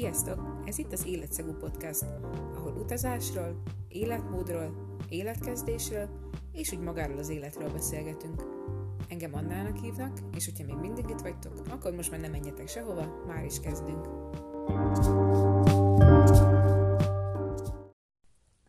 Sziasztok! Ez itt az Életszagú Podcast, ahol utazásról, életmódról, életkezdésről és úgy magáról az életről beszélgetünk. Engem Annának hívnak, és hogyha még mindig itt vagytok, akkor most már nem menjetek sehova, már is kezdünk.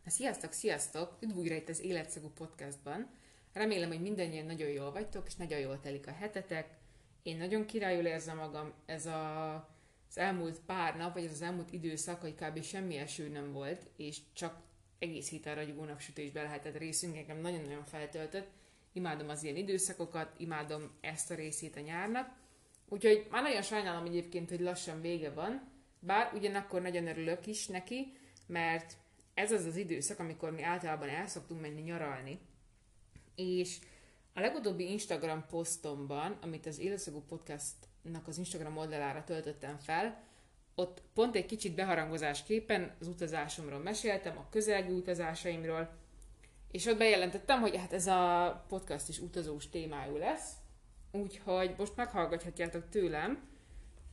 Sziasztok, sziasztok! Üdv újra itt az Életszagú Podcastban. Remélem, hogy mindannyian nagyon jól vagytok, és nagyon jól telik a hetetek. Én nagyon királyul érzem magam, ez a az elmúlt pár nap, vagy az, elmúlt időszak, hogy kb. semmi eső nem volt, és csak egész héten ragyogó napsütésbe lehetett részünk, engem nagyon-nagyon feltöltött. Imádom az ilyen időszakokat, imádom ezt a részét a nyárnak. Úgyhogy már nagyon sajnálom egyébként, hogy lassan vége van, bár ugyanakkor nagyon örülök is neki, mert ez az az időszak, amikor mi általában el szoktunk menni nyaralni. És a legutóbbi Instagram posztomban, amit az Éleszagú Podcast az Instagram oldalára töltöttem fel, ott pont egy kicsit beharangozásképpen az utazásomról meséltem, a közelgő utazásaimról, és ott bejelentettem, hogy hát ez a podcast is utazós témájú lesz, úgyhogy most meghallgathatjátok tőlem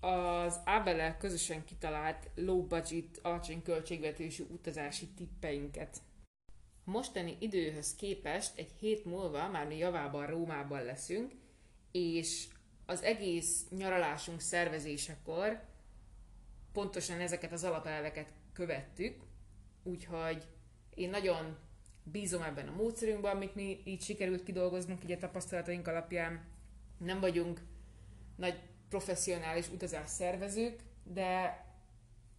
az Ábele közösen kitalált low budget, alacsony költségvetésű utazási tippeinket. A mostani időhöz képest egy hét múlva már mi javában, Rómában leszünk, és az egész nyaralásunk szervezésekor pontosan ezeket az alapelveket követtük, úgyhogy én nagyon bízom ebben a módszerünkben, amit mi így sikerült kidolgoznunk így a tapasztalataink alapján. Nem vagyunk nagy professzionális utazás szervezők, de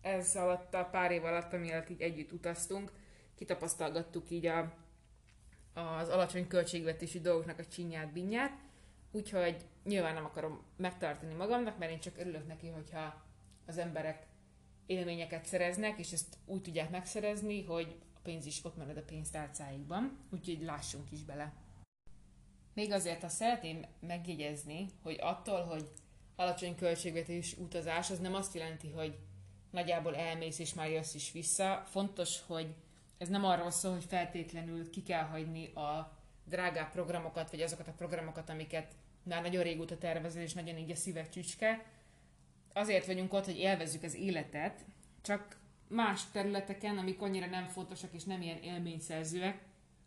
ez alatt a pár év alatt, amiatt így együtt utaztunk, kitapasztalgattuk így a, az alacsony költségvetésű dolgoknak a csinyát, binyát, úgyhogy nyilván nem akarom megtartani magamnak, mert én csak örülök neki, hogyha az emberek élményeket szereznek, és ezt úgy tudják megszerezni, hogy a pénz is ott marad a pénztárcáikban, úgyhogy lássunk is bele. Még azért, ha szeretném megjegyezni, hogy attól, hogy alacsony költségvetés utazás, az nem azt jelenti, hogy nagyjából elmész és már jössz is vissza. Fontos, hogy ez nem arról szól, hogy feltétlenül ki kell hagyni a drágább programokat, vagy azokat a programokat, amiket már nagyon régóta tervezel, és nagyon így a szívek csücske. Azért vagyunk ott, hogy élvezzük az életet, csak más területeken, amik annyira nem fontosak és nem ilyen élményszerzőek,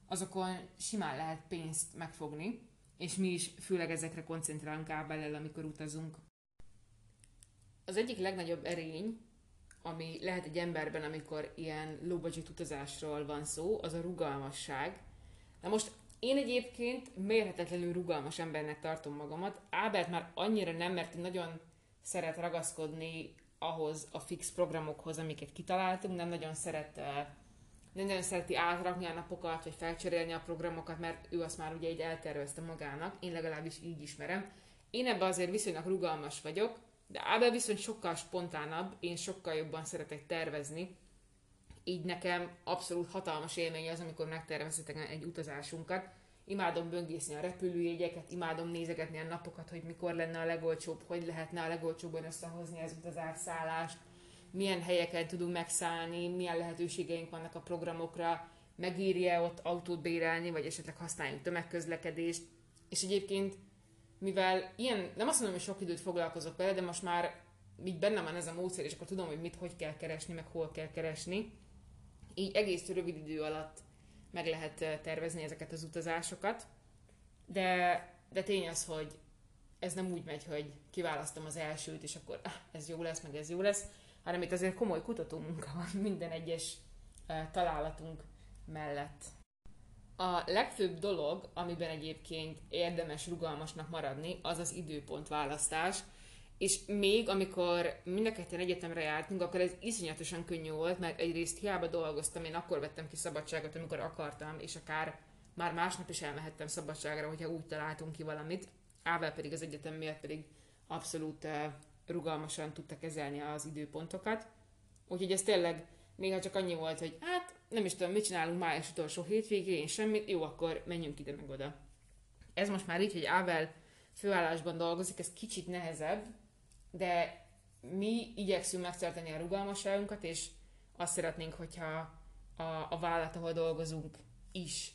azokon simán lehet pénzt megfogni, és mi is főleg ezekre koncentrálunk ábellel, amikor utazunk. Az egyik legnagyobb erény, ami lehet egy emberben, amikor ilyen low budget utazásról van szó, az a rugalmasság. Na most én egyébként mérhetetlenül rugalmas embernek tartom magamat. Ábert már annyira nem, mert nagyon szeret ragaszkodni ahhoz a fix programokhoz, amiket kitaláltunk, nem nagyon szeret nem nagyon szereti átrakni a napokat, vagy felcserélni a programokat, mert ő azt már ugye így eltervezte magának, én legalábbis így ismerem. Én ebben azért viszonylag rugalmas vagyok, de Ábel viszont sokkal spontánabb, én sokkal jobban szeretek tervezni, így nekem abszolút hatalmas élmény az, amikor megtervezhetek egy utazásunkat. Imádom böngészni a repülőjegyeket, imádom nézegetni a napokat, hogy mikor lenne a legolcsóbb, hogy lehetne a legolcsóbban összehozni az utazárszállást, milyen helyeken tudunk megszállni, milyen lehetőségeink vannak a programokra, megírja ott autót bérelni, vagy esetleg használjunk tömegközlekedést. És egyébként, mivel ilyen, nem azt mondom, hogy sok időt foglalkozok vele, de most már így bennem van ez a módszer, és akkor tudom, hogy mit, hogy kell keresni, meg hol kell keresni így egész rövid idő alatt meg lehet tervezni ezeket az utazásokat, de, de tény az, hogy ez nem úgy megy, hogy kiválasztom az elsőt, és akkor ah, ez jó lesz, meg ez jó lesz, hanem itt azért komoly kutatómunka van minden egyes találatunk mellett. A legfőbb dolog, amiben egyébként érdemes rugalmasnak maradni, az az időpont választás, és még amikor mind a ketten egyetemre jártunk, akkor ez iszonyatosan könnyű volt, mert egyrészt hiába dolgoztam, én akkor vettem ki szabadságot, amikor akartam, és akár már másnap is elmehettem szabadságra, hogyha úgy találtunk ki valamit. Ável pedig az egyetem miatt pedig abszolút uh, rugalmasan tudta kezelni az időpontokat. Úgyhogy ez tényleg néha csak annyi volt, hogy hát nem is tudom, mit csinálunk május utolsó hétvégén, semmit, jó, akkor menjünk ide meg oda. Ez most már így, hogy Ável főállásban dolgozik, ez kicsit nehezebb, de mi igyekszünk megtartani a rugalmasságunkat, és azt szeretnénk, hogyha a, a vállalat, ahol dolgozunk is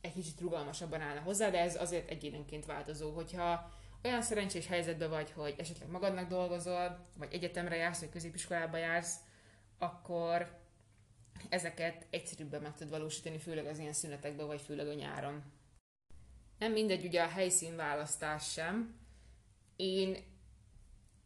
egy kicsit rugalmasabban állna hozzá, de ez azért egyénenként változó. Hogyha olyan szerencsés helyzetben vagy, hogy esetleg magadnak dolgozol, vagy egyetemre jársz, vagy középiskolába jársz, akkor ezeket egyszerűbben meg tud valósítani, főleg az ilyen szünetekben, vagy főleg a nyáron. Nem mindegy ugye a helyszínválasztás sem. Én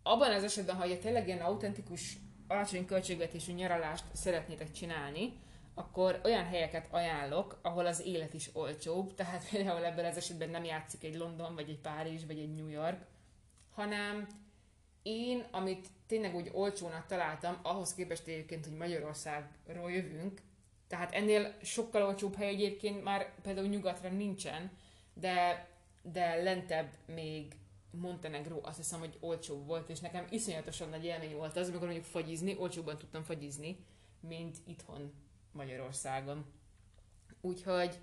abban az esetben, ha tényleg ilyen autentikus, alacsony költségvetésű nyaralást szeretnétek csinálni, akkor olyan helyeket ajánlok, ahol az élet is olcsóbb, tehát például ebben az esetben nem játszik egy London, vagy egy Párizs, vagy egy New York, hanem én, amit tényleg úgy olcsónak találtam, ahhoz képest egyébként, hogy Magyarországról jövünk, tehát ennél sokkal olcsóbb hely egyébként már például nyugatra nincsen, de, de lentebb még Montenegro azt hiszem, hogy olcsóbb volt, és nekem iszonyatosan nagy élmény volt az, amikor mondjuk fagyizni, olcsóbban tudtam fagyizni, mint itthon Magyarországon. Úgyhogy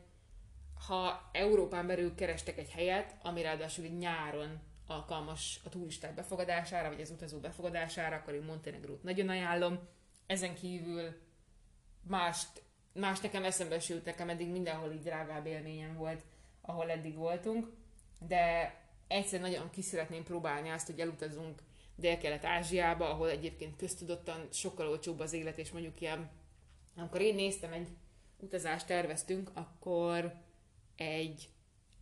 ha Európán belül kerestek egy helyet, ami ráadásul egy nyáron alkalmas a turisták befogadására, vagy az utazó befogadására, akkor én Montenegrót nagyon ajánlom. Ezen kívül mást, más nekem eszembe sült, nekem eddig mindenhol így drágább élményem volt, ahol eddig voltunk, de egyszer nagyon ki szeretném próbálni azt, hogy elutazunk Dél-Kelet-Ázsiába, ahol egyébként köztudottan sokkal olcsóbb az élet, és mondjuk ilyen, amikor én néztem egy utazást terveztünk, akkor egy,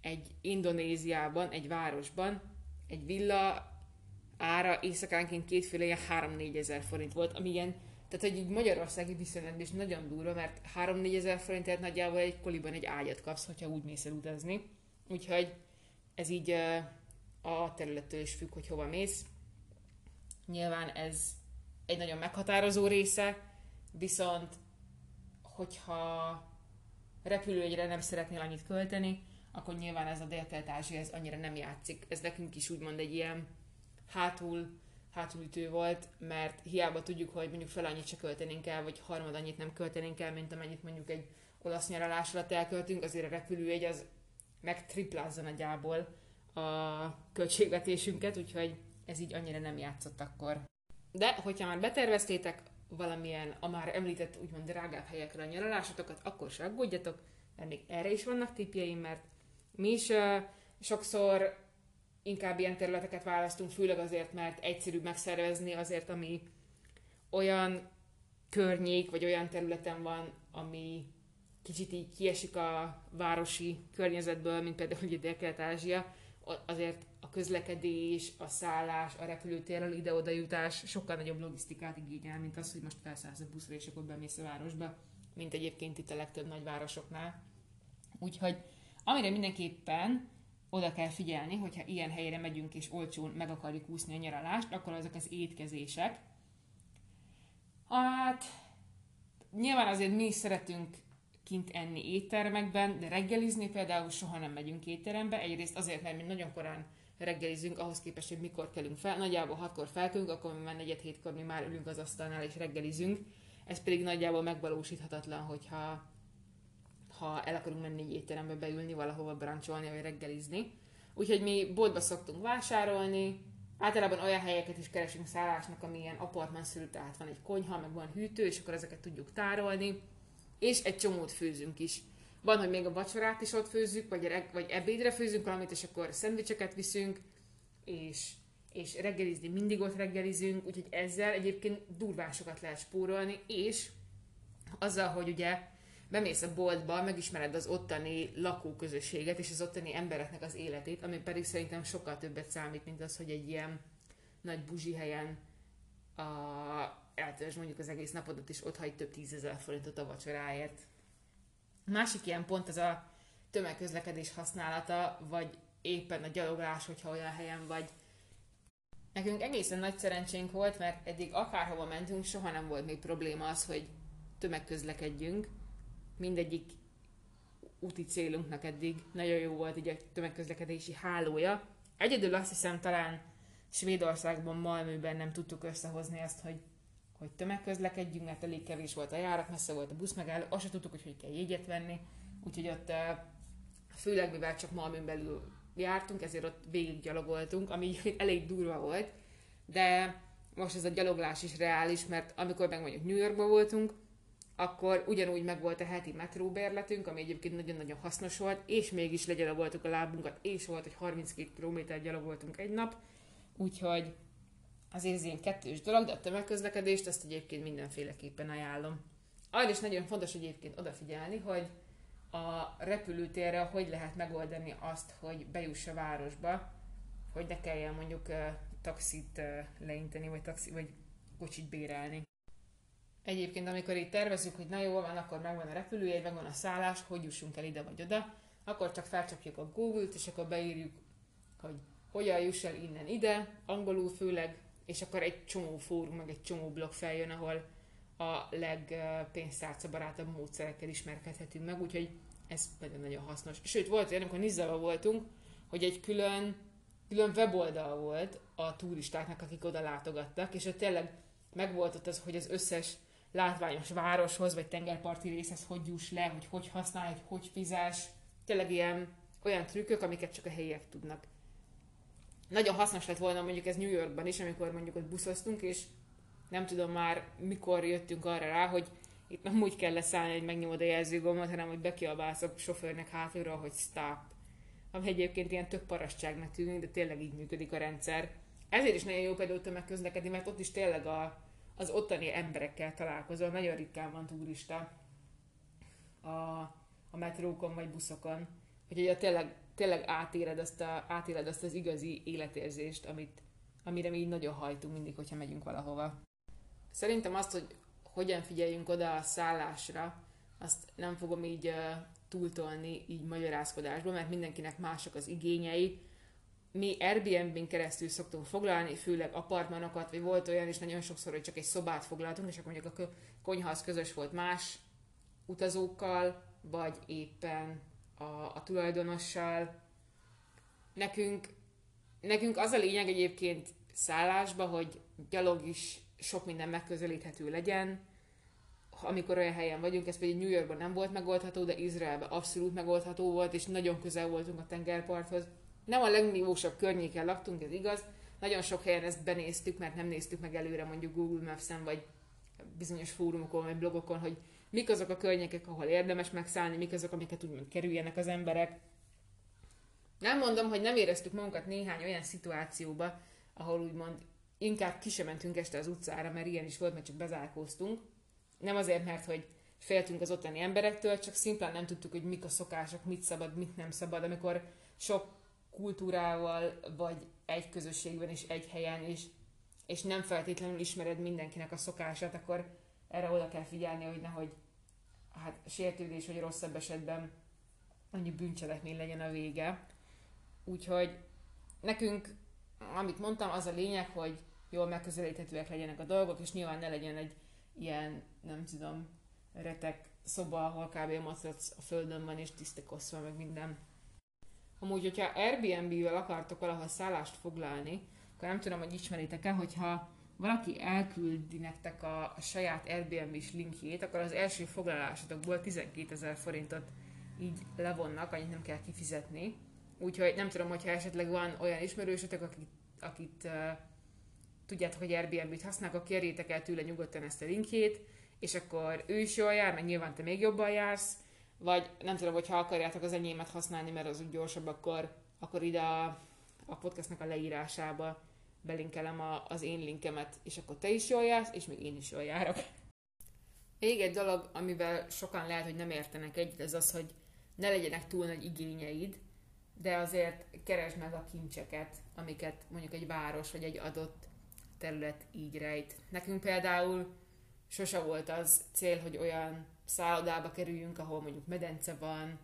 egy Indonéziában, egy városban egy villa ára éjszakánként kétféle ilyen 3-4 ezer forint volt, ami ilyen, tehát hogy így magyarországi viszonylatban is nagyon durva, mert 3-4 ezer forintért nagyjából egy koliban egy ágyat kapsz, hogyha úgy mész el utazni. Úgyhogy ez így a területtől is függ, hogy hova mész. Nyilván ez egy nagyon meghatározó része, viszont hogyha repülőjegyre nem szeretnél annyit költeni, akkor nyilván ez a dél-kelet-ázsia ez annyira nem játszik. Ez nekünk is úgymond egy ilyen hátul, hátulütő volt, mert hiába tudjuk, hogy mondjuk fel annyit se költenénk el, vagy harmad annyit nem költenénk el, mint amennyit mondjuk egy olasz nyaralás alatt elköltünk, azért a repülőjegy az megtriplázza nagyjából a költségvetésünket, úgyhogy ez így annyira nem játszott akkor. De, hogyha már beterveztétek valamilyen a már említett úgymond drágább helyekre a nyaralásotokat, akkor se aggódjatok, mert még erre is vannak tipjeim, mert mi is uh, sokszor inkább ilyen területeket választunk, főleg azért, mert egyszerűbb megszervezni azért, ami olyan környék, vagy olyan területen van, ami kicsit így kiesik a városi környezetből, mint például ugye Dél-Kelet-Ázsia, azért a közlekedés, a szállás, a repülőtérről ide-oda jutás sokkal nagyobb logisztikát igényel, mint az, hogy most felszállsz a buszra és akkor bemész a városba, mint egyébként itt a legtöbb nagyvárosoknál. Úgyhogy Amire mindenképpen oda kell figyelni, hogyha ilyen helyre megyünk és olcsón meg akarjuk úszni a nyaralást, akkor azok az étkezések. Hát, nyilván azért mi is szeretünk kint enni éttermekben, de reggelizni például soha nem megyünk étterembe. Egyrészt azért, mert mi nagyon korán reggelizünk ahhoz képest, hogy mikor kelünk fel. Nagyjából hatkor felkünk, akkor mi már negyed hétkor mi már ülünk az asztalnál és reggelizünk. Ez pedig nagyjából megvalósíthatatlan, hogyha ha el akarunk menni egy étterembe beülni, valahova brancsolni, vagy reggelizni. Úgyhogy mi boltba szoktunk vásárolni, általában olyan helyeket is keresünk szállásnak, ami ilyen apartmanszerű, tehát van egy konyha, meg van hűtő, és akkor ezeket tudjuk tárolni, és egy csomót főzünk is. Van, hogy még a vacsorát is ott főzzük, vagy, vagy ebédre főzünk valamit, és akkor szendvicseket viszünk, és, és reggelizni mindig ott reggelizünk, úgyhogy ezzel egyébként durvásokat lehet spórolni, és azzal, hogy ugye bemész a boltba, megismered az ottani lakóközösséget és az ottani embereknek az életét, ami pedig szerintem sokkal többet számít, mint az, hogy egy ilyen nagy buzsi helyen a, eltöltsd mondjuk az egész napodat, és ott hagy több tízezer forintot a vacsoráért. Másik ilyen pont az a tömegközlekedés használata, vagy éppen a gyaloglás, hogyha olyan helyen vagy. Nekünk egészen nagy szerencsénk volt, mert eddig akárhova mentünk, soha nem volt még probléma az, hogy tömegközlekedjünk, mindegyik úti célunknak eddig nagyon jó volt így a tömegközlekedési hálója. Egyedül azt hiszem talán Svédországban, Malmöben nem tudtuk összehozni azt, hogy, hogy tömegközlekedjünk, mert elég kevés volt a járat, messze volt a busz megálló, azt sem tudtuk, hogy hogy kell jegyet venni, úgyhogy ott főleg mivel csak Malmön belül jártunk, ezért ott végig gyalogoltunk, ami elég durva volt, de most ez a gyaloglás is reális, mert amikor meg mondjuk New Yorkban voltunk, akkor ugyanúgy megvolt a heti metróbérletünk, ami egyébként nagyon-nagyon hasznos volt, és mégis legyalogoltuk a lábunkat, és volt, hogy 32 km gyalogoltunk egy nap, úgyhogy azért ez ilyen kettős dolog, de a tömegközlekedést azt egyébként mindenféleképpen ajánlom. Arra is nagyon fontos egyébként odafigyelni, hogy a repülőtérre hogy lehet megoldani azt, hogy bejuss a városba, hogy ne kelljen mondjuk uh, taxit uh, leinteni, vagy, taxi, vagy kocsit bérelni. Egyébként, amikor itt tervezünk, hogy na jó van, akkor megvan a repülőjegy, megvan a szállás, hogy jussunk el ide vagy oda, akkor csak felcsapjuk a Google-t, és akkor beírjuk, hogy hogyan juss el innen ide, angolul főleg, és akkor egy csomó fórum, meg egy csomó blog feljön, ahol a legpénztárca barátabb módszerekkel ismerkedhetünk meg, úgyhogy ez nagyon-nagyon hasznos. Sőt, volt olyan, amikor Nizzava voltunk, hogy egy külön, külön weboldal volt a turistáknak, akik oda látogattak, és ott tényleg megvolt ott az, hogy az összes látványos városhoz, vagy tengerparti részhez hogy juss le, hogy hogy használj, hogy hogy fizes. Tényleg ilyen olyan trükkök, amiket csak a helyiek tudnak. Nagyon hasznos lett volna mondjuk ez New Yorkban is, amikor mondjuk ott buszoztunk, és nem tudom már mikor jöttünk arra rá, hogy itt nem úgy kell leszállni, hogy megnyomod a jelzőgombot, hanem hogy bekiabálsz a sofőrnek hátulról, hogy stop. Ami egyébként ilyen tök parasztságnak tűnik, de tényleg így működik a rendszer. Ezért is nagyon jó például tömegközlekedni, mert ott is tényleg a, az ottani emberekkel találkozol. Nagyon ritkán van turista a, a metrókon vagy buszokon. Úgyhogy a tényleg, tényleg átéled azt, a, átéled azt az igazi életérzést, amit, amire mi így nagyon hajtunk mindig, hogyha megyünk valahova. Szerintem azt, hogy hogyan figyeljünk oda a szállásra, azt nem fogom így uh, túltolni így magyarázkodásba, mert mindenkinek mások az igényei. Mi Airbnb-n keresztül szoktunk foglalni, főleg apartmanokat, vagy volt olyan is nagyon sokszor, hogy csak egy szobát foglaltunk, és akkor mondjuk a konyha az közös volt más utazókkal, vagy éppen a, a tulajdonossal. Nekünk, nekünk az a lényeg egyébként szállásba, hogy gyalog is sok minden megközelíthető legyen. Amikor olyan helyen vagyunk, ez pedig New Yorkban nem volt megoldható, de Izraelben abszolút megoldható volt, és nagyon közel voltunk a tengerparthoz. Nem a legnívósabb környéken laktunk, ez igaz. Nagyon sok helyen ezt benéztük, mert nem néztük meg előre mondjuk Google Maps-en, vagy bizonyos fórumokon, vagy blogokon, hogy mik azok a környékek, ahol érdemes megszállni, mik azok, amiket úgymond kerüljenek az emberek. Nem mondom, hogy nem éreztük magunkat néhány olyan szituációba, ahol úgymond inkább ki sem este az utcára, mert ilyen is volt, mert csak bezárkóztunk. Nem azért, mert hogy féltünk az ottani emberektől, csak szimplán nem tudtuk, hogy mik a szokások, mit szabad, mit nem szabad, amikor sok kultúrával vagy egy közösségben és egy helyen is, és nem feltétlenül ismered mindenkinek a szokását, akkor erre oda kell figyelni, hogy nehogy hát sértődés vagy rosszabb esetben annyi bűncselekmény legyen a vége. Úgyhogy nekünk, amit mondtam, az a lényeg, hogy jól megközelíthetőek legyenek a dolgok, és nyilván ne legyen egy ilyen, nem tudom, retek szoba, ahol kb. matrac a földön van, és tisztekoszva, meg minden. Amúgy, hogyha Airbnb-vel akartok valahol szállást foglalni, akkor nem tudom, hogy ismeritek-e, hogyha valaki elküldi nektek a, saját Airbnb-s linkjét, akkor az első foglalásotokból 12 ezer forintot így levonnak, annyit nem kell kifizetni. Úgyhogy nem tudom, hogyha esetleg van olyan ismerősötök, akit, akit uh, tudjátok, hogy Airbnb-t használnak, akkor kérjétek el tőle nyugodtan ezt a linkjét, és akkor ő is jól jár, meg nyilván te még jobban jársz, vagy nem tudom, hogy ha akarjátok az enyémet használni, mert az úgy gyorsabb, akkor, akkor ide a, a podcastnak a leírásába belinkelem a, az én linkemet, és akkor te is jól jársz, és még én is jól járok. Még egy dolog, amivel sokan lehet, hogy nem értenek egyet, ez az, hogy ne legyenek túl nagy igényeid, de azért keresd meg a kincseket, amiket mondjuk egy város vagy egy adott terület így rejt. Nekünk például sose volt az cél, hogy olyan szállodába kerüljünk, ahol mondjuk medence van,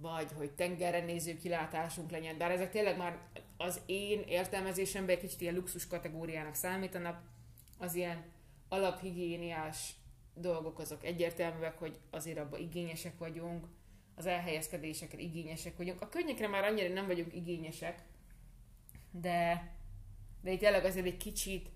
vagy hogy tengerre néző kilátásunk legyen, bár ezek tényleg már az én értelmezésemben egy kicsit ilyen luxus kategóriának számítanak, az ilyen alaphigiéniás dolgok azok egyértelműek, hogy azért abban igényesek vagyunk, az elhelyezkedésekre igényesek vagyunk. A könnyekre már annyira nem vagyunk igényesek, de de itt tényleg azért egy kicsit,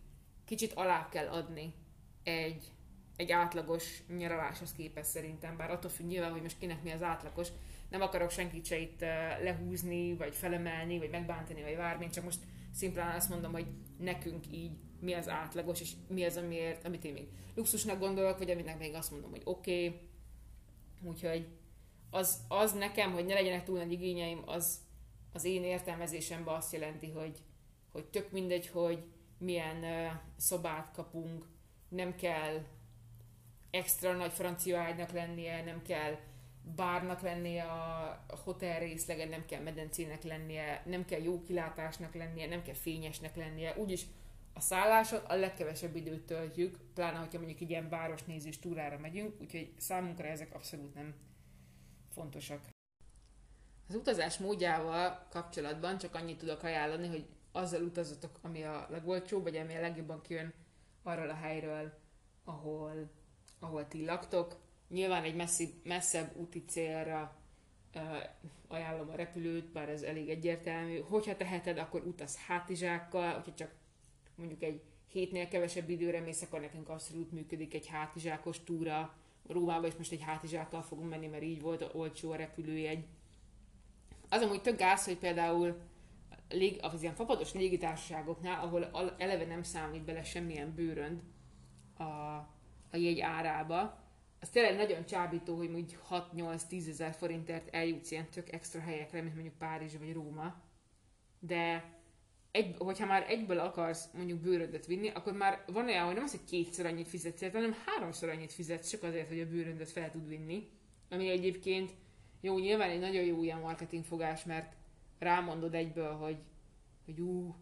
kicsit alá kell adni egy, egy átlagos nyaraláshoz képest szerintem, bár attól függ nyilván, hogy most kinek mi az átlagos, nem akarok senkit se itt lehúzni, vagy felemelni, vagy megbántani, vagy bármi, csak most szimplán azt mondom, hogy nekünk így mi az átlagos, és mi az, amiért, amit én még luxusnak gondolok, vagy aminek még azt mondom, hogy oké. Okay. Úgyhogy az, az nekem, hogy ne legyenek túl nagy igényeim, az az én értelmezésemben azt jelenti, hogy, hogy tök mindegy, hogy milyen uh, szobát kapunk, nem kell extra nagy francia ágynak lennie, nem kell bárnak lennie a hotel részlegen, nem kell medencének lennie, nem kell jó kilátásnak lennie, nem kell fényesnek lennie. Úgyis a szálláson a legkevesebb időt töltjük, pláne, hogyha mondjuk egy ilyen városnézős túrára megyünk, úgyhogy számunkra ezek abszolút nem fontosak. Az utazás módjával kapcsolatban csak annyit tudok ajánlani, hogy azzal utazatok, ami a legolcsóbb, vagy ami a legjobban kijön arról a helyről, ahol, ahol ti laktok. Nyilván egy messzi, messzebb úti célra uh, ajánlom a repülőt, bár ez elég egyértelmű. Hogyha teheted, akkor utaz hátizsákkal, hogyha csak mondjuk egy hétnél kevesebb időre mész, akkor nekünk abszolút működik egy hátizsákos túra. Rómába is most egy hátizsákkal fogunk menni, mert így volt olcsó a repülőjegy. Az amúgy tök gáz, hogy például az ilyen fapados légitársaságoknál, ahol eleve nem számít bele semmilyen bőrönd a, a jegy árába, az tényleg nagyon csábító, hogy mondjuk 6-8-10 ezer forintért eljutsz ilyen tök extra helyekre, mint mondjuk Párizs vagy Róma. De egy, hogyha már egyből akarsz mondjuk bőröndöt vinni, akkor már van olyan, hogy nem az, hogy kétszer annyit fizetsz, hanem háromszor annyit fizetsz, csak azért, hogy a bőröndöt fel tud vinni. Ami egyébként jó, nyilván egy nagyon jó ilyen marketingfogás, mert rámondod egyből, hogy, hogy ú,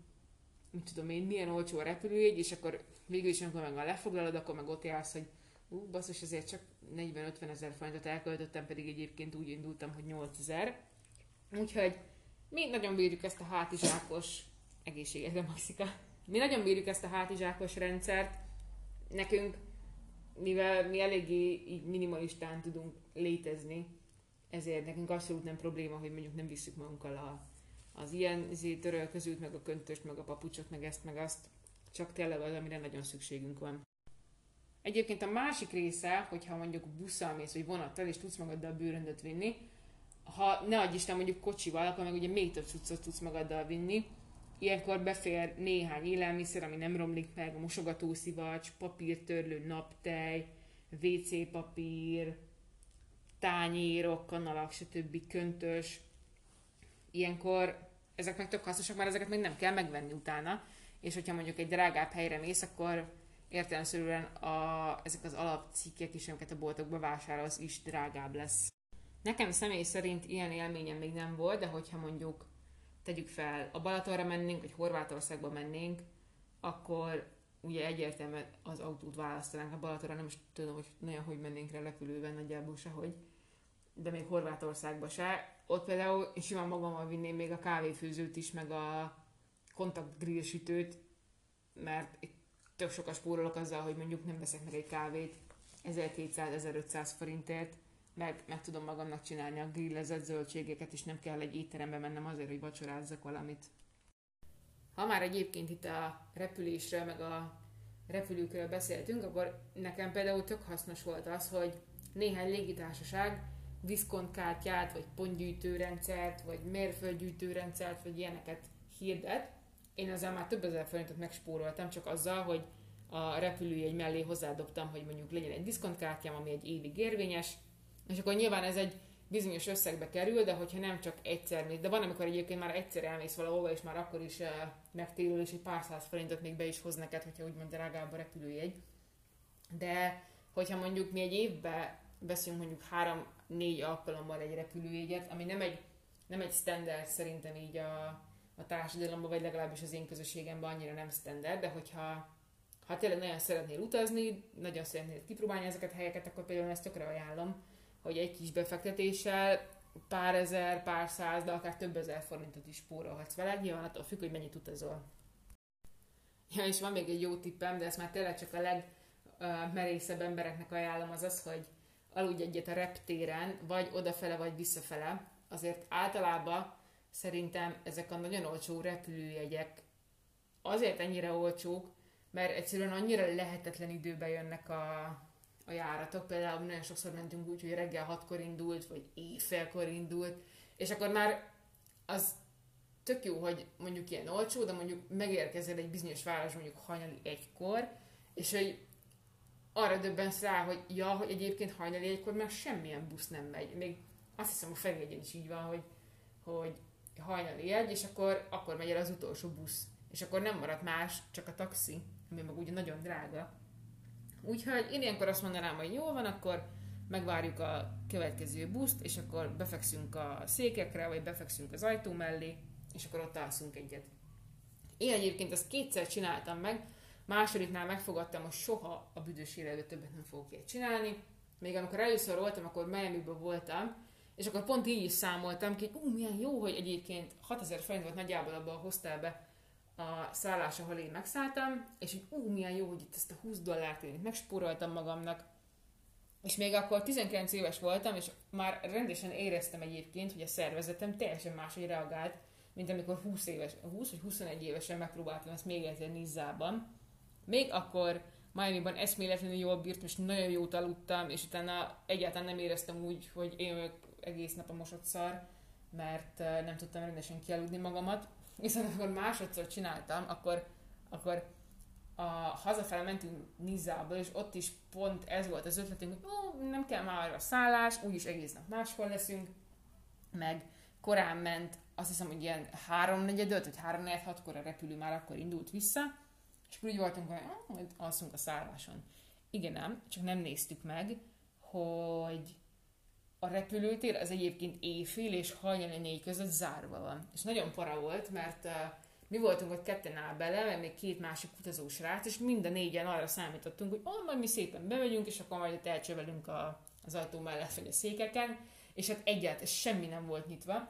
mit tudom én, milyen olcsó a repülőjegy, és akkor végül is, amikor meg a lefoglalod, akkor meg ott jársz, hogy ú, basszus, ezért csak 40-50 ezer forintot elköltöttem, pedig egyébként úgy indultam, hogy 8 ezer. Úgyhogy mi nagyon bírjuk ezt a hátizsákos egészségedre, Maxika. Mi nagyon bírjuk ezt a hátizsákos rendszert. Nekünk, mivel mi eléggé így minimalistán tudunk létezni, ezért nekünk abszolút nem probléma, hogy mondjuk nem visszük magunkkal a, az ilyen törölközőt, meg a köntöst, meg a papucsot, meg ezt, meg azt. Csak tényleg az, amire nagyon szükségünk van. Egyébként a másik része, hogyha mondjuk busszal mész, vagy vonattal, és tudsz magaddal bőröndöt vinni, ha ne adj Isten mondjuk kocsival, akkor meg ugye még több cuccot tudsz magaddal vinni. Ilyenkor befér néhány élelmiszer, ami nem romlik meg, mosogatószivacs, papírtörlő, naptej, WC papír, tányérok, kanalak, stb. köntös. Ilyenkor ezek meg tök hasznosak, mert ezeket még nem kell megvenni utána. És hogyha mondjuk egy drágább helyre mész, akkor értelemszerűen a, ezek az alapcikkek is, amiket a boltokba vásárolsz, is drágább lesz. Nekem személy szerint ilyen élményem még nem volt, de hogyha mondjuk tegyük fel, a Balatonra mennénk, vagy Horvátországba mennénk, akkor ugye egyértelműen az autót választanánk. A Balatonra nem is tudom, hogy nagyon hogy mennénk rá repülőben, nagyjából se, hogy de még Horvátországba se. Ott például simán magammal vinném még a kávéfőzőt is, meg a kontakt grill sütőt, mert itt tök sokat spórolok azzal, hogy mondjuk nem veszek meg egy kávét 1200-1500 forintért, meg, meg tudom magamnak csinálni a grillezett zöldségeket, és nem kell egy étterembe mennem azért, hogy vacsorázzak valamit. Ha már egyébként itt a repülésről, meg a repülőkről beszéltünk, akkor nekem például tök hasznos volt az, hogy néhány légitársaság diszkontkártyát, vagy pontgyűjtőrendszert, vagy mérföldgyűjtőrendszert, vagy ilyeneket hirdet. Én ezzel már több ezer forintot megspóroltam, csak azzal, hogy a repülőjegy mellé hozzádobtam, hogy mondjuk legyen egy diszkontkártyám, ami egy évig érvényes, és akkor nyilván ez egy bizonyos összegbe kerül, de hogyha nem csak egyszer mész, de van, amikor egyébként már egyszer elmész valahova, és már akkor is uh, megtérül, és egy pár száz forintot még be is hoz neked, hogyha úgymond drágább a repülőjegy. De hogyha mondjuk mi egy évben veszünk mondjuk három-négy alkalommal egy repülőjegyet, ami nem egy, nem egy standard szerintem így a, a társadalomban, vagy legalábbis az én közösségemben annyira nem standard, de hogyha ha tényleg nagyon szeretnél utazni, nagyon szeretnél kipróbálni ezeket a helyeket, akkor például ezt tökre ajánlom, hogy egy kis befektetéssel pár ezer, pár száz, de akár több ezer forintot is spórolhatsz vele, nyilván attól függ, hogy mennyit utazol. Ja, és van még egy jó tippem, de ezt már tényleg csak a legmerészebb embereknek ajánlom, az az, hogy aludj egyet a reptéren, vagy odafele, vagy visszafele. Azért általában szerintem ezek a nagyon olcsó repülőjegyek azért ennyire olcsók, mert egyszerűen annyira lehetetlen időben jönnek a, a járatok. Például nagyon sokszor mentünk úgy, hogy reggel hatkor indult, vagy éjfélkor indult, és akkor már az tök jó, hogy mondjuk ilyen olcsó, de mondjuk megérkezel egy bizonyos város mondjuk hajnali egykor, és hogy arra döbbensz rá, hogy ja, hogy egyébként hajnali egykor már semmilyen busz nem megy. Még azt hiszem a Ferihegyen is így van, hogy, hogy hajnali egy, és akkor, akkor megy el az utolsó busz. És akkor nem marad más, csak a taxi, ami meg ugye nagyon drága. Úgyhogy én ilyenkor azt mondanám, hogy jó van, akkor megvárjuk a következő buszt, és akkor befekszünk a székekre, vagy befekszünk az ajtó mellé, és akkor ott alszunk egyet. Én egyébként ezt kétszer csináltam meg, másodiknál megfogadtam, hogy soha a büdös életben többet nem fogok ilyet csinálni. Még amikor először voltam, akkor miami voltam, és akkor pont így is számoltam ki, hogy ú, milyen jó, hogy egyébként 6000 forint volt nagyjából abban a hostelbe a szállás, ahol én megszálltam, és hogy ú, milyen jó, hogy itt ezt a 20 dollárt én megspóroltam magamnak. És még akkor 19 éves voltam, és már rendesen éreztem egyébként, hogy a szervezetem teljesen máshogy reagált, mint amikor 20 éves, 20 vagy 21 évesen megpróbáltam ezt még egyszer Nizzában. Még akkor Miami-ban eszméletlenül jól bírt, és nagyon jót aludtam, és utána egyáltalán nem éreztem úgy, hogy én egész nap a mosott szar, mert nem tudtam rendesen kialudni magamat. Viszont amikor másodszor csináltam, akkor, akkor a hazafele mentünk Nizába, és ott is pont ez volt az ötletünk, hogy ó, nem kell már a szállás, úgyis egész nap máshol leszünk, meg korán ment, azt hiszem, hogy ilyen háromnegyed vagy háromnegyed hatkor a repülő már akkor indult vissza, és akkor úgy voltunk, hogy majd alszunk a szálláson. Igen, nem, csak nem néztük meg, hogy a repülőtér az egyébként éjfél és hajnali négy között zárva van. És nagyon para volt, mert uh, mi voltunk ott ketten áll bele, mert még két másik utazós rác, és minden négyen arra számítottunk, hogy majd mi szépen bemegyünk, és akkor majd elcsövelünk a, az ajtó mellett, vagy a székeken, és hát egyáltalán semmi nem volt nyitva.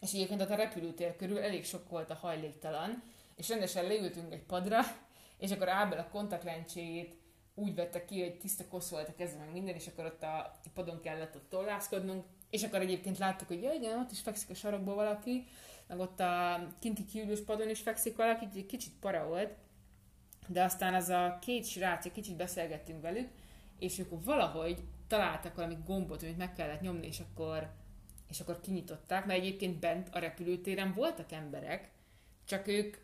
És egyébként a repülőtér körül elég sok volt a hajléktalan, és rendesen leültünk egy padra, és akkor Ábel a kontaktlencséjét úgy vette ki, hogy tiszta kosz volt a kezem, meg minden, és akkor ott a padon kellett ott tollászkodnunk, és akkor egyébként láttuk, hogy ja, igen, ott is fekszik a sarokból valaki, meg ott a kinti kiülős padon is fekszik valaki, egy kicsit para volt, de aztán az a két srác, egy kicsit beszélgettünk velük, és ők valahogy találtak valami gombot, amit meg kellett nyomni, és akkor, és akkor kinyitották, mert egyébként bent a repülőtéren voltak emberek, csak ők,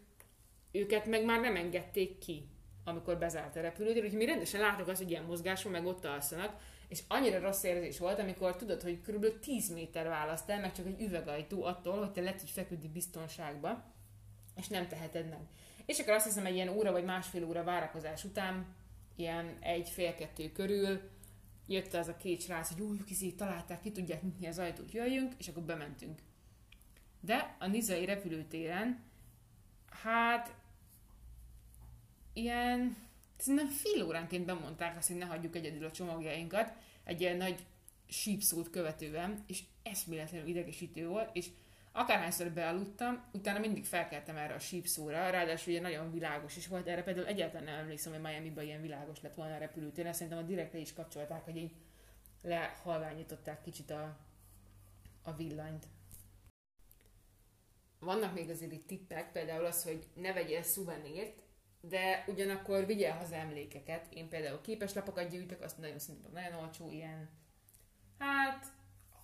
őket meg már nem engedték ki amikor bezárt a repülőtér, úgyhogy mi rendesen látok azt, hogy ilyen mozgás van, meg ott alszanak, és annyira rossz érzés volt, amikor tudod, hogy kb. 10 méter választ el, meg csak egy üvegajtó attól, hogy te le tudj feküdni biztonságba, és nem teheted meg. És akkor azt hiszem, egy ilyen óra vagy másfél óra várakozás után, ilyen egy fél kettő körül, jött az a két srác, hogy úgy, kizé, találták, ki tudják nyitni az ajtót, jöjjünk, és akkor bementünk. De a nizai repülőtéren, hát ilyen, szerintem fél óránként bemondták azt, hogy ne hagyjuk egyedül a csomagjainkat, egy ilyen nagy sípszót követően, és eszméletlenül idegesítő volt, és akárhányszor bealudtam, utána mindig felkeltem erre a sípszóra, ráadásul ugye nagyon világos is volt, erre például egyáltalán nem emlékszem, hogy Miami-ban ilyen világos lett volna a repülőtéren, szerintem a direktre is kapcsolták, hogy így lehalványították kicsit a, a villanyt. Vannak még azért itt tippek, például az, hogy ne vegyél szuvenírt, de ugyanakkor vigyel haza emlékeket. Én például képeslapokat gyűjtök, azt nagyon szerintem nagyon olcsó, ilyen, hát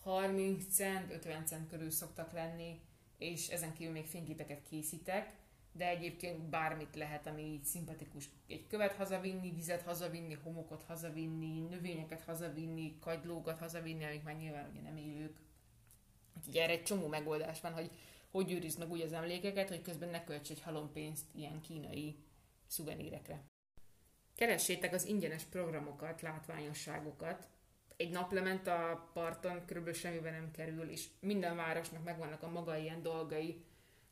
30 cent, 50 cent körül szoktak lenni, és ezen kívül még fényképeket készítek, de egyébként bármit lehet, ami így szimpatikus. Egy követ hazavinni, vizet hazavinni, homokot hazavinni, növényeket hazavinni, kagylókat hazavinni, amik már nyilván ugye nem élők. Úgyhogy erre egy csomó megoldás van, hogy hogy őrizd meg úgy az emlékeket, hogy közben ne költs egy halompénzt ilyen kínai szuvenírekre. Keressétek az ingyenes programokat, látványosságokat. Egy naplement a parton körülbelül semmibe nem kerül, és minden városnak megvannak a maga ilyen dolgai.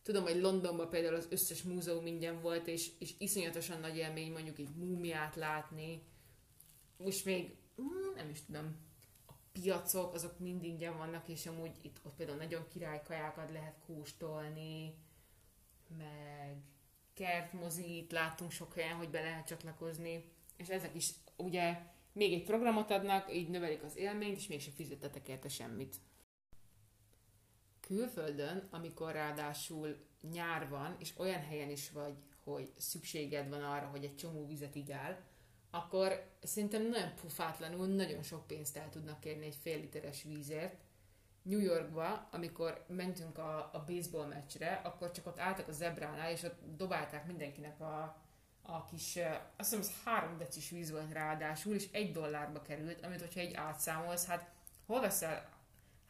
Tudom, hogy Londonban például az összes múzeum ingyen volt, és, és iszonyatosan nagy élmény mondjuk egy múmiát látni. Most még hmm, nem is tudom, a piacok azok mind ingyen vannak, és amúgy itt ott például nagyon királykajákat lehet kóstolni, meg kertmozit, láttunk sok helyen, hogy be lehet csatlakozni, és ezek is ugye még egy programot adnak, így növelik az élményt, és mégsem fizettetek érte semmit. Külföldön, amikor ráadásul nyár van, és olyan helyen is vagy, hogy szükséged van arra, hogy egy csomó vizet igyál, akkor szerintem nagyon pufátlanul nagyon sok pénzt el tudnak kérni egy fél literes vízért, New Yorkba, amikor mentünk a, a baseball meccsre, akkor csak ott álltak a zebránál, és ott dobálták mindenkinek a, a kis, azt hiszem, az három decis víz volt ráadásul, és egy dollárba került, amit hogyha egy átszámolsz, hát hol veszel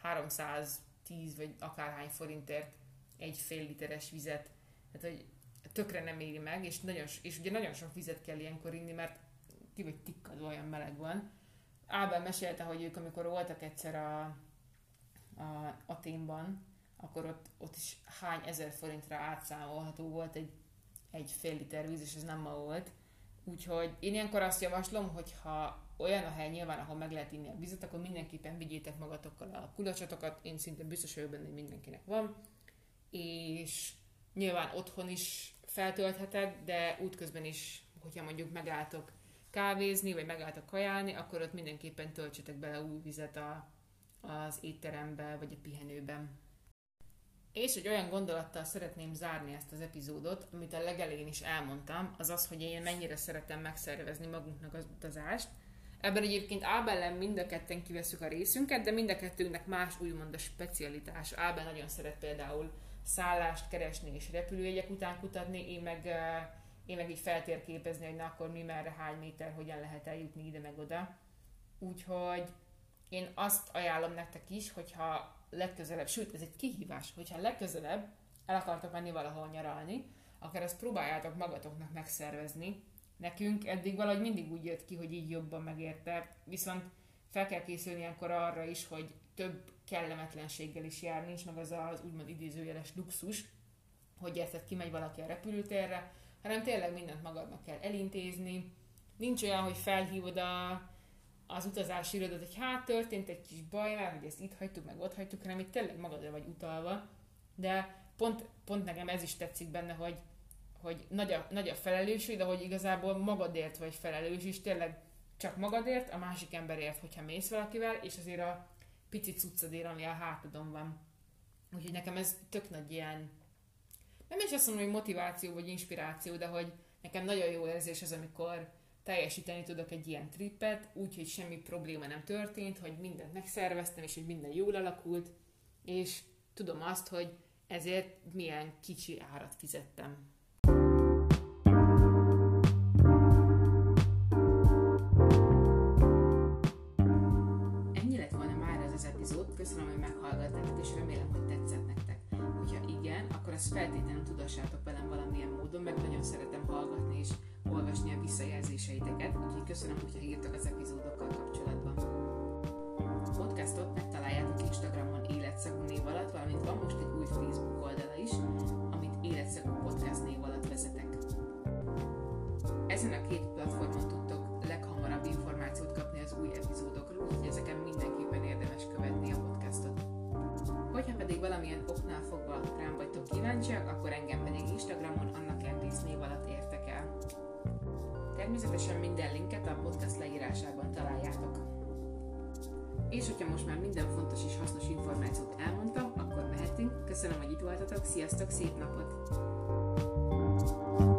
310 vagy akárhány forintért egy fél literes vizet, tehát hogy tökre nem éri meg, és, nagyon, és ugye nagyon sok vizet kell ilyenkor inni, mert ki vagy tikkadva, olyan meleg van. Ábel mesélte, hogy ők amikor voltak egyszer a, a Aténban, akkor ott, ott is hány ezer forintra átszámolható volt egy, egy fél liter víz, és ez nem ma volt. Úgyhogy én ilyenkor azt javaslom, hogy ha olyan a hely nyilván, ahol meg lehet inni a vizet, akkor mindenképpen vigyétek magatokkal a kulacsatokat, én szinte biztos vagyok benne, hogy mindenkinek van, és nyilván otthon is feltöltheted, de útközben is, hogyha mondjuk megálltok kávézni, vagy megálltok kajálni, akkor ott mindenképpen töltsetek bele új vizet a, az étterembe, vagy a pihenőben. És egy olyan gondolattal szeretném zárni ezt az epizódot, amit a legelején is elmondtam, az az, hogy én mennyire szeretem megszervezni magunknak az utazást. Ebben egyébként Ábellen mind a ketten kiveszük a részünket, de mind a kettőnknek más úgymond a specialitás. Ábel nagyon szeret például szállást keresni és repülőjegyek után kutatni, én meg, én meg így feltérképezni, hogy na akkor mi merre, hány méter, hogyan lehet eljutni ide meg oda. Úgyhogy én azt ajánlom nektek is, hogyha legközelebb, sőt, ez egy kihívás, hogyha legközelebb el akartok menni valahol nyaralni, akkor ezt próbáljátok magatoknak megszervezni. Nekünk eddig valahogy mindig úgy jött ki, hogy így jobban megérte, viszont fel kell készülni ilyenkor arra is, hogy több kellemetlenséggel is jár, nincs meg az az úgymond idézőjeles luxus, hogy érted, kimegy valaki a repülőtérre, hanem tényleg mindent magadnak kell elintézni. Nincs olyan, hogy felhívod a, az utazási irodat, hogy hát történt egy kis baj, már hogy ezt itt hagytuk, meg ott hagytuk, hanem itt tényleg magadra vagy utalva. De pont, pont nekem ez is tetszik benne, hogy, hogy nagy, a, nagy a felelősség, de hogy igazából magadért vagy felelős, és tényleg csak magadért, a másik emberért, hogyha mész valakivel, és azért a pici cuccadér, ami a hátadon van. Úgyhogy nekem ez tök nagy ilyen, nem is azt mondom, hogy motiváció vagy inspiráció, de hogy nekem nagyon jó érzés az, amikor teljesíteni tudok egy ilyen trippet, úgyhogy semmi probléma nem történt, hogy mindent megszerveztem, és hogy minden jól alakult, és tudom azt, hogy ezért milyen kicsi árat fizettem. köszönöm, hogy meghallgattátok, és remélem, hogy tetszett nektek. Hogyha igen, akkor azt feltétlenül tudassátok velem valamilyen módon, meg nagyon szeretem hallgatni és olvasni a visszajelzéseiteket, úgyhogy köszönöm, hogyha írtak az epizódokkal kapcsolatban. A podcastot megtaláljátok Instagramon életszagú név alatt, valamint van most egy új Facebook oldala is, amit életszagú podcast név alatt vezetek. Ezen a két platformon tudtok leghamarabb információt kapni az új epizódokról, úgyhogy ezeken mindenképpen érdemes követni a podcastot. Hogyha pedig valamilyen oknál fogva rám vagytok kíváncsiak, akkor engem pedig Instagramon Anna Kertész név alatt értek el. Természetesen minden linket a podcast leírásában találjátok. És hogyha most már minden fontos és hasznos információt elmondtam, akkor mehetünk. Köszönöm, hogy itt voltatok, sziasztok, szép napot! thank you